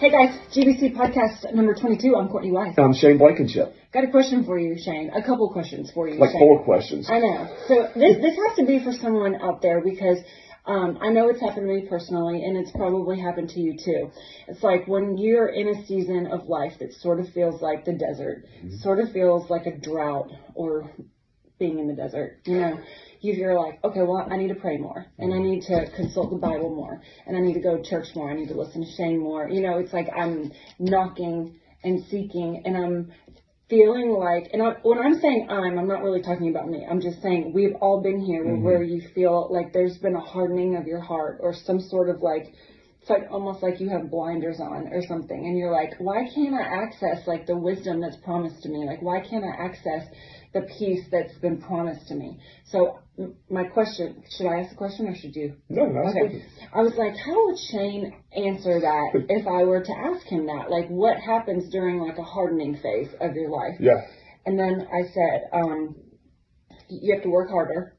Hey guys, GBC podcast number 22. I'm Courtney Weiss. I'm Shane Blankenship. Got a question for you, Shane. A couple questions for you, Like Shane. four questions. I know. So this this has to be for someone out there because um, I know it's happened to me personally, and it's probably happened to you too. It's like when you're in a season of life that sort of feels like the desert, sort of feels like a drought or being in the desert. You know, you you're like, okay, well, I need to pray more, and I need to consult the Bible more, and I need to go to church more. I need to listen to Shane more. You know, it's like I'm knocking and seeking, and I'm feeling like, and I, when I'm saying I'm, I'm not really talking about me. I'm just saying we've all been here where mm-hmm. you feel like there's been a hardening of your heart or some sort of like, it's like almost like you have blinders on or something, and you're like, why can't I access like the wisdom that's promised to me? Like, why can't I access the peace that's been promised to me? So my question, should I ask the question or should you? No, no, Okay. I was like, how would Shane answer that if I were to ask him that? Like, what happens during like a hardening phase of your life? Yeah. And then I said, um, you have to work harder.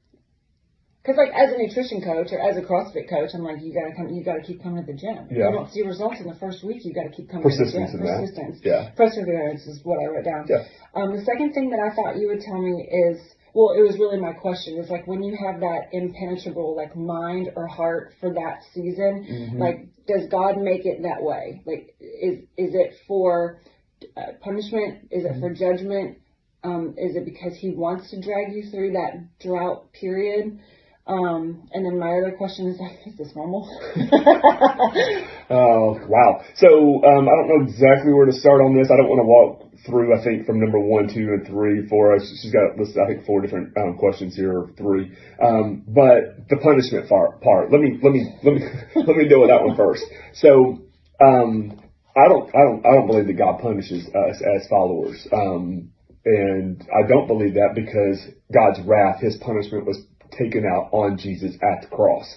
Cause like as a nutrition coach or as a CrossFit coach, I'm like, you gotta come, you gotta keep coming to the gym. Yeah. You don't see results in the first week, you gotta keep coming Persistence to the in gym. that. Persistence. Yeah. Perseverance is what I wrote down. Yeah. Um, the second thing that I thought you would tell me is, well, it was really my question. Is like when you have that impenetrable like mind or heart for that season, Mm-hmm. like does God make it that way? Like is is it for uh, punishment? Is it Mm-hmm. for judgment? Um, is it because He wants to drag you through that drought period? Um, and then my other question is is this normal? Oh, wow. So, um, I don't know exactly where to start on this. I don't want to walk through, I think, from number one, two, and three for us. She's got I think, four different um, questions here, or three. Um, but the punishment part, part, let me, let me, let me, let me deal with that one first. So, um, I don't, I don't, I don't believe that God punishes us as followers. Um, and I don't believe that because God's wrath, His punishment was taken out on Jesus at the cross.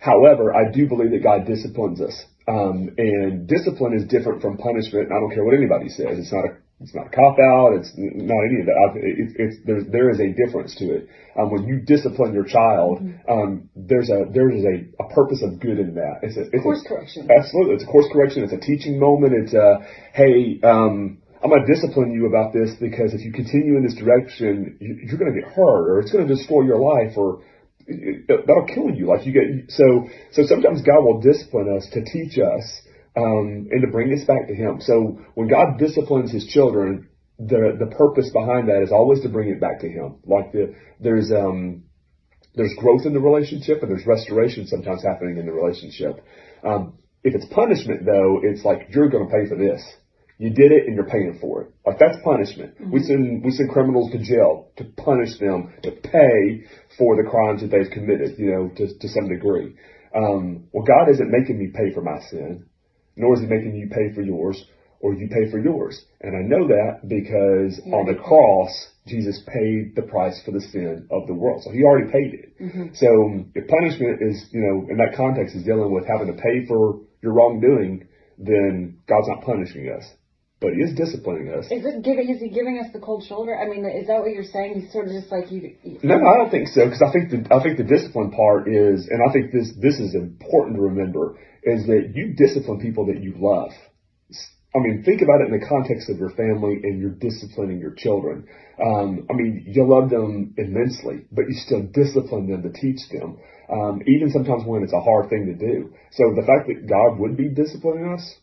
However, I do believe that God disciplines us. Um, and discipline is different from punishment. I don't care what anybody says. It's not a, it's not a cop out. It's not any of that. I've, it, it's, there's, there is a difference to it. Um, when you discipline your child, um, there's a, there is a, a purpose of good in that. It's a, it's Course a, correction. Absolutely. It's a course correction. It's a teaching moment. It's a, hey, um, I'm going to discipline you about this because if you continue in this direction, you, you're going to get hurt or it's going to destroy your life or that'll kill you. Like you get, so, so sometimes God will discipline us to teach us, um, and to bring us back to Him. So when God disciplines His children, the, the purpose behind that is always to bring it back to Him. Like the, there's, um, there's growth in the relationship and there's restoration sometimes happening in the relationship. Um, if it's punishment though, it's like you're going to pay for this. You did it and you're paying for it. Like that's punishment. We send we send criminals to jail to punish them to pay for the crimes that they've committed. You know, to to some degree. Um, well, God isn't making me pay for my sin, nor is He making you pay for yours, or you pay for yours. And I know that because on the cross, Jesus paid the price for the sin of the world. So He already paid it. So um, if punishment is, you know, in that context is dealing with having to pay for your wrongdoing, then God's not punishing us, but He is disciplining us. Is it giving? Is he giving us the cold shoulder? I mean, is that what you're saying? He's sort of just like you. you No, no, I don't think so. Because I think the I think the discipline part is, and I think this this is important to remember, is that you discipline people that you love. I mean, think about it in the context of your family and you're disciplining your children. Um, I mean, you love them immensely, but you still discipline them to teach them, um, even sometimes when it's a hard thing to do. So the fact that God would be disciplining us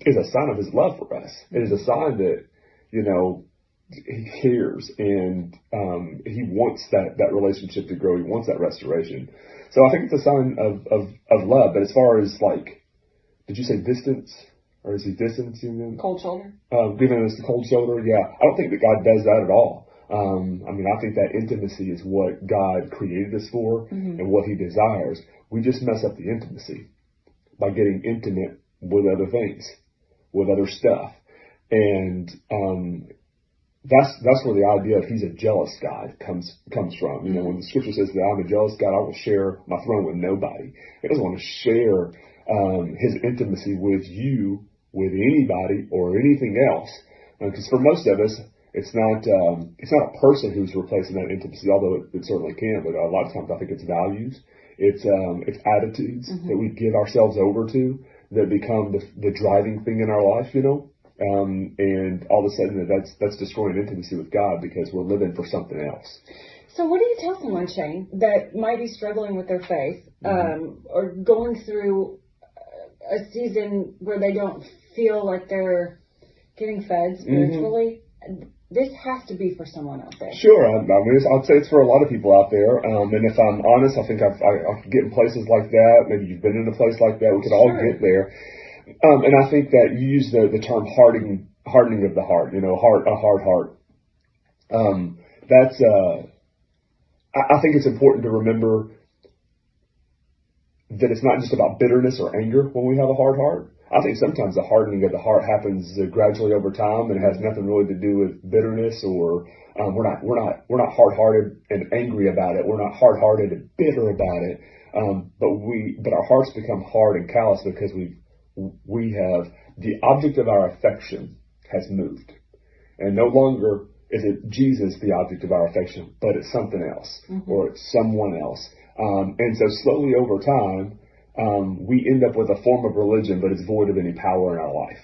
is a sign of His love for us. It is a sign that, you know, he cares and um, he wants that that relationship to grow. He wants that restoration. So I think it's a sign of of, of love. But as far as like, did you say distance? Or is he distancing them? cold shoulder. Um, giving us the cold shoulder? Yeah, I don't think that God does that at all. Um, I mean, I think that intimacy is what God created us for and what He desires. We just mess up the intimacy by getting intimate with other things, with other stuff, and um, that's that's where the idea of he's a jealous God comes comes from. You know, when the scripture says that I'm a jealous God, I will share my throne with nobody. He doesn't want to share um, his intimacy with you, with anybody, or anything else. Because for most of us, It's not um, it's not a person who's replacing that intimacy, although it, it certainly can. But a lot of times, I think it's values, it's um, it's attitudes mm-hmm. that we give ourselves over to that become the, the driving thing in our life. You know, um, and all of a sudden that's that's destroying intimacy with God because we're living for something else. So, what do you tell someone, Shane, that might be struggling with their faith mm-hmm. um, or going through a season where they don't feel like they're getting fed spiritually? Mm-hmm. This has to be for someone out there. Sure, I, I mean, I'd say it's for a lot of people out there. Um, and if I'm honest, I think I've, I, I get in places like that. Maybe you've been in a place like that. We could sure. all get there. Um, and I think that you use the, the term hardening, hardening of the heart, you know, heart, a hard heart. Um, that's, uh, I, I think it's important to remember that it's not just about bitterness or anger when we have a hard heart. I think sometimes the hardening of the heart happens uh, gradually over time and it has nothing really to do with bitterness or um, we're not we're not we're not hard-hearted and angry about it. We're not hard-hearted and bitter about it. Um, but we but our hearts become hard and callous because we we have the object of our affection has moved, and no longer is it Jesus the object of our affection, but it's something else mm-hmm. or it's someone else. Um, and so slowly over time, um, we end up with a form of religion, but it's void of any power in our life.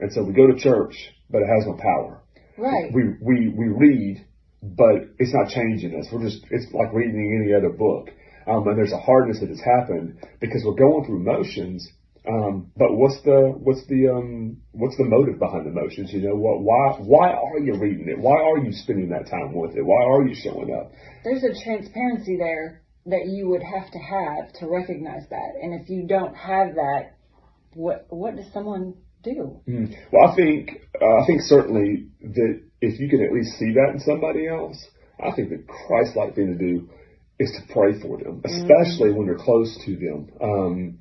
And so we go to church, but it has no power. Right. We, we, we read, but it's not changing us. We're just, it's like reading any other book. Um, and there's a hardness that has happened because we're going through motions, um, but what's the what's the um, what's the motive behind the motions? You know, what why why are you reading it? Why are you spending that time with it? Why are you showing up? There's a transparency there that you would have to have to recognize that, and if you don't have that, what what does someone do? Mm. Well, I think uh, I think certainly that if you can at least see that in somebody else, I think the Christ-like thing to do is to pray for them, mm-hmm. especially mm-hmm. when you're close to them. Um,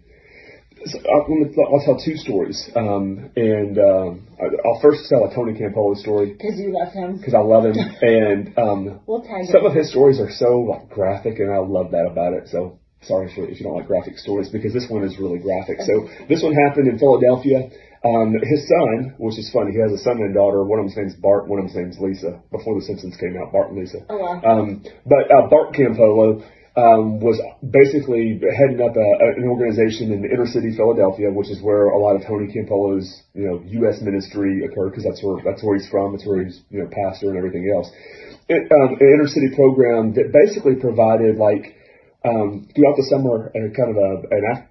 so I'll, I'll, tell two stories, um, and um, I'll first tell a Tony Campolo story because you love him. Because I love him, and um, we'll some of his stories are so like graphic, and I love that about it. So sorry if, if you don't like graphic stories, because this one is really graphic. So this one happened in Philadelphia. Um, his son, which is funny, he has a son and a daughter. One of them's name's Bart, one of them's name's Lisa. Before The Simpsons came out, Bart and Lisa. Oh wow. Um, but uh, Bart Campolo um, was basically heading up a, an organization in inner city Philadelphia, which is where a lot of Tony Campolo's you know U.S. ministry occurred because that's where that's where he's from. It's where he's you know pastor and everything else. It, um, an inner city program that basically provided like um, throughout the summer a kind of a an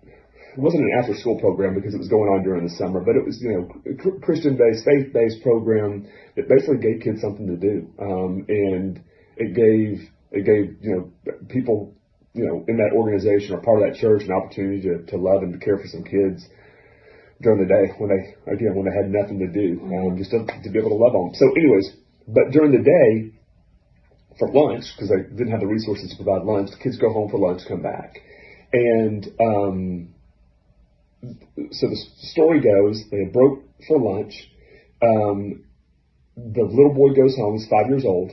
it wasn't an after school program because it was going on during the summer, but it was you know Christian based faith based program that basically gave kids something to do, um, and it gave it gave, you know, people, you know, in that organization or part of that church an opportunity to, to love and to care for some kids during the day when they, again, when they had nothing to do, um, just to, to be able to love them. So anyways, but during the day, for lunch, because they didn't have the resources to provide lunch, the kids go home for lunch, come back. And, um, so the story goes, they broke for lunch. Um, the little boy goes home, he's five years old.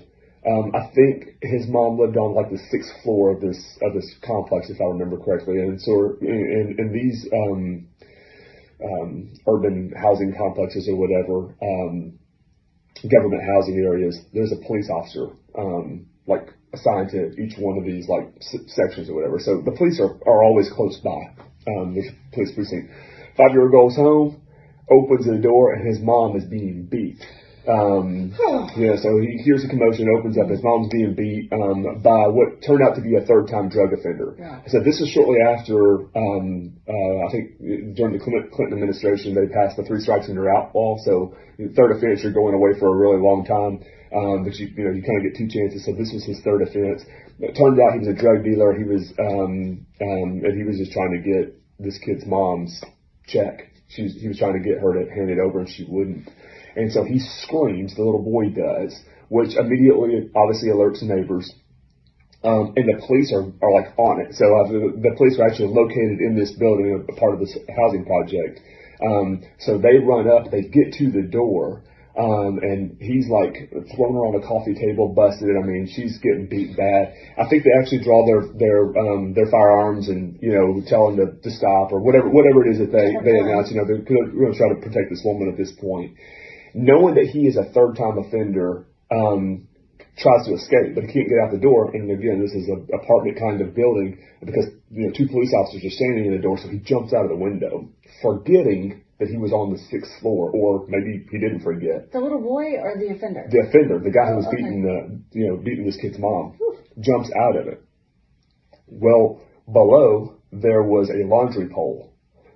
Um, I think his mom lived on like the sixth floor of this of this complex, if I remember correctly. And so, in, in these um, um, urban housing complexes or whatever, um, government housing areas, there's a police officer um, like assigned to each one of these like s- sections or whatever. So the police are are always close by. Um, a police precinct. Five year old goes home, opens the door, and his mom is being beat. Um, yeah, so he hears a commotion, opens up. His mom's being beat um, by what turned out to be a third-time drug offender. Yeah. So this is shortly after, um, uh, I think during the Clinton administration, they passed the three strikes and you're out law. So third offense, you're going away for a really long time. Um, but you, you know, you kind of get two chances. So this was his third offense. It turned out he was a drug dealer. He was, um, um, and he was just trying to get this kid's mom's check. She was, he was trying to get her to hand it over and she wouldn't. And so he screams, the little boy does, which immediately obviously alerts neighbors. Um, and the police are, are like on it. So uh, the, the police are actually located in this building, a part of this housing project. Um, so they run up, they get to the door, um, and he's like thrown her on a coffee table, busted. I mean, she's getting beat bad. I think they actually draw their their um, their firearms and you know tell them to, to stop or whatever whatever it is that they they announce. You know, they're going to try to protect this woman at this point. Knowing that he is a third time offender, um, tries to escape, but he can't get out the door. And again, this is an apartment kind of building because you know two police officers are standing in the door, so he jumps out of the window, forgetting that he was on the sixth floor, or maybe he didn't forget. The little boy or the offender? The offender, the guy who was Oh, okay. beating the you know beating this kid's mom, jumps out of it. Well, below there was a laundry pole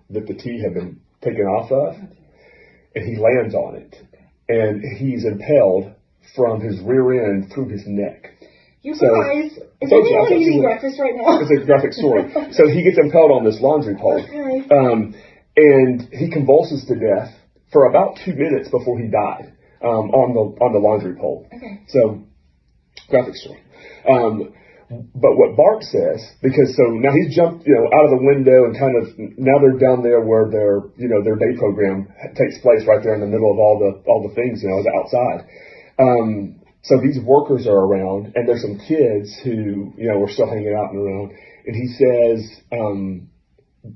that the T had been taken off of, and he lands on it, and he's impaled from his rear end through his neck. You So- guys, is anyone eating breakfast right now? It's a graphic story. So he gets impaled on this laundry pole. Okay. Um, and he convulses to death for about two minutes before he died um, on the on the laundry pole. Okay. So graphic story. Um, but what Bart says, because so now he's jumped, you know, out of the window and kind of now they're down there where their, you know, their day program takes place right there in the middle of all the all the things, you know, outside. Um, so these workers are around, and there's some kids who, you know, were still hanging out and around. And he says, um,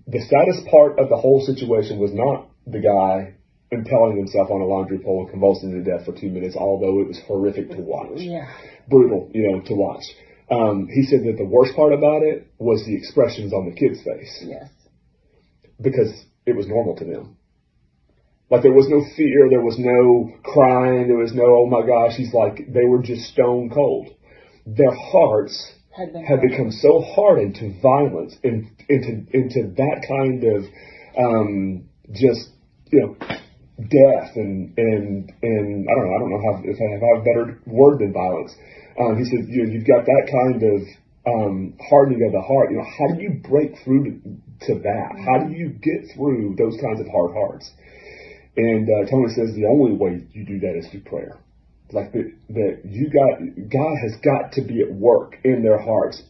the saddest part of the whole situation was not the guy impaling himself on a laundry pole and convulsing to death for two minutes, although it was horrific to watch Yeah. brutal, you know, to watch. Um, he said that the worst part about it was the expressions on the kid's face Yes. because it was normal to them. Like there was no fear, there was no crying, there was no, oh my gosh, he's like, they were just stone cold. Their hearts Had had become so hardened to violence and into, into that kind of, um, just, you know, death and, and, and I don't know, I don't know how, if I have a better word than violence. Um, he said, you know, you've got that kind of, um, hardening of the heart. You know, how do you break through to, to that? How do you get through those kinds of hard hearts? And uh, Tony says the only way you do that is through prayer. Like that, that you got God has got to be at work in their hearts.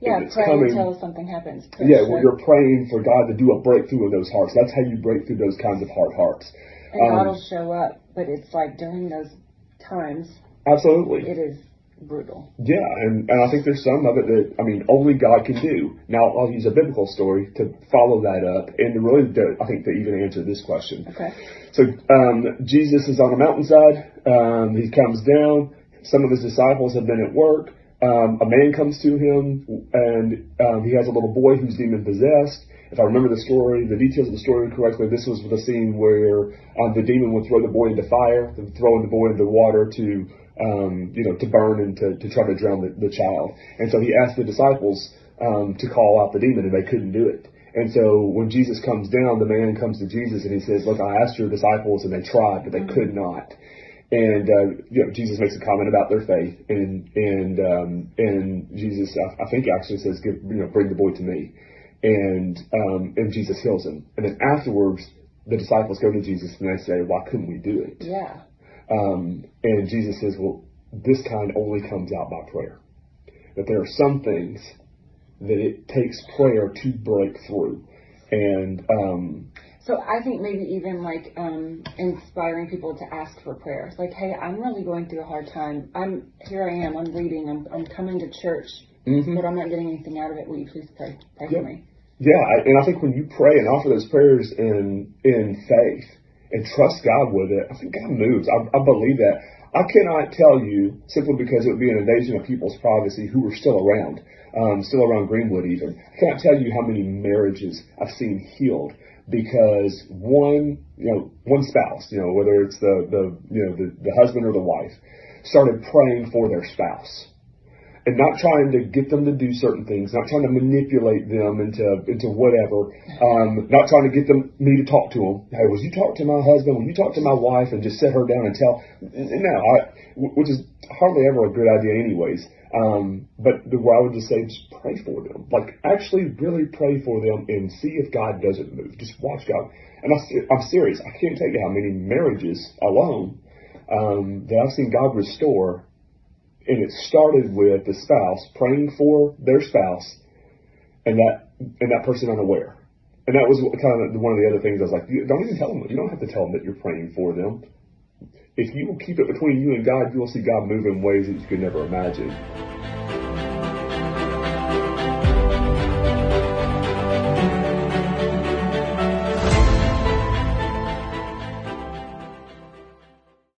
Yeah, pray coming- until something happens. Yeah, well, you're praying for God to do a breakthrough of those hearts. That's how you break through those kinds of hard hearts. And God um, will show up, but it's like during those times, Absolutely. it is brutal. Yeah, and, and I think there's some of it that, I mean, only God can do. Now, I'll use a biblical story to follow that up and to really, to, I think, to even answer this question. Okay. So um, Jesus is on a mountainside. Um, he comes down. Some of his disciples have been at work. Um, a man comes to him, and um, he has a little boy who's demon possessed. If I remember the story, the details of the story correctly, this was the scene where um, the demon would throw the boy into fire, throwing the boy into the water to, um, you know, to burn and to, to try to drown the, the child. And so he asked the disciples um, to call out the demon, and they couldn't do it. And so when Jesus comes down, the man comes to Jesus and he says, "Look, I asked your disciples, and they tried, but they could not." And uh, you know, Jesus makes a comment about their faith, and and um, and Jesus, I, I think, actually says, "Give you know, bring the boy to me," and um, and Jesus heals him. And then afterwards, the disciples go to Jesus and they say, "Why couldn't we do it?" Yeah. Um, and Jesus says, "Well, this kind only comes out by prayer. That there are some things that it takes prayer to break through." And um, So I think maybe even like um, inspiring people to ask for prayer. Like, hey, I'm really going through a hard time. I'm here. I am. I'm reading. I'm, I'm coming to church, mhm. but I'm not getting anything out of it. Will you please pray? Pray Yeah. for me. Yeah, and I think when you pray and offer those prayers in in faith and trust God with it, I think God moves. I, I believe that. I cannot tell you simply because it would be an invasion of people's privacy who are still around, um, still around Greenwood even. I cannot tell you how many marriages I've seen healed because one, you know, one spouse, you know, whether it's the the you know the, the husband or the wife, started praying for their spouse and not trying to get them to do certain things, not trying to manipulate them into into whatever, um, not trying to get them me to talk to them. Hey, will you talk to my husband? Will you talk to my wife and just sit her down and tell? No, I, which is hardly ever a good idea, anyways. Um, but the I would just say, just pray for them. Like actually, really pray for them and see if God doesn't move. Just watch God. And I, I'm serious. I can't tell you how many marriages alone um, that I've seen God restore and it started with the spouse praying for their spouse and that and that person unaware. And that was kind of one of the other things I was like, don't even tell them. You don't have to tell them that you're praying for them. If you will keep it between you and God, you will see God move in ways that you could never imagine.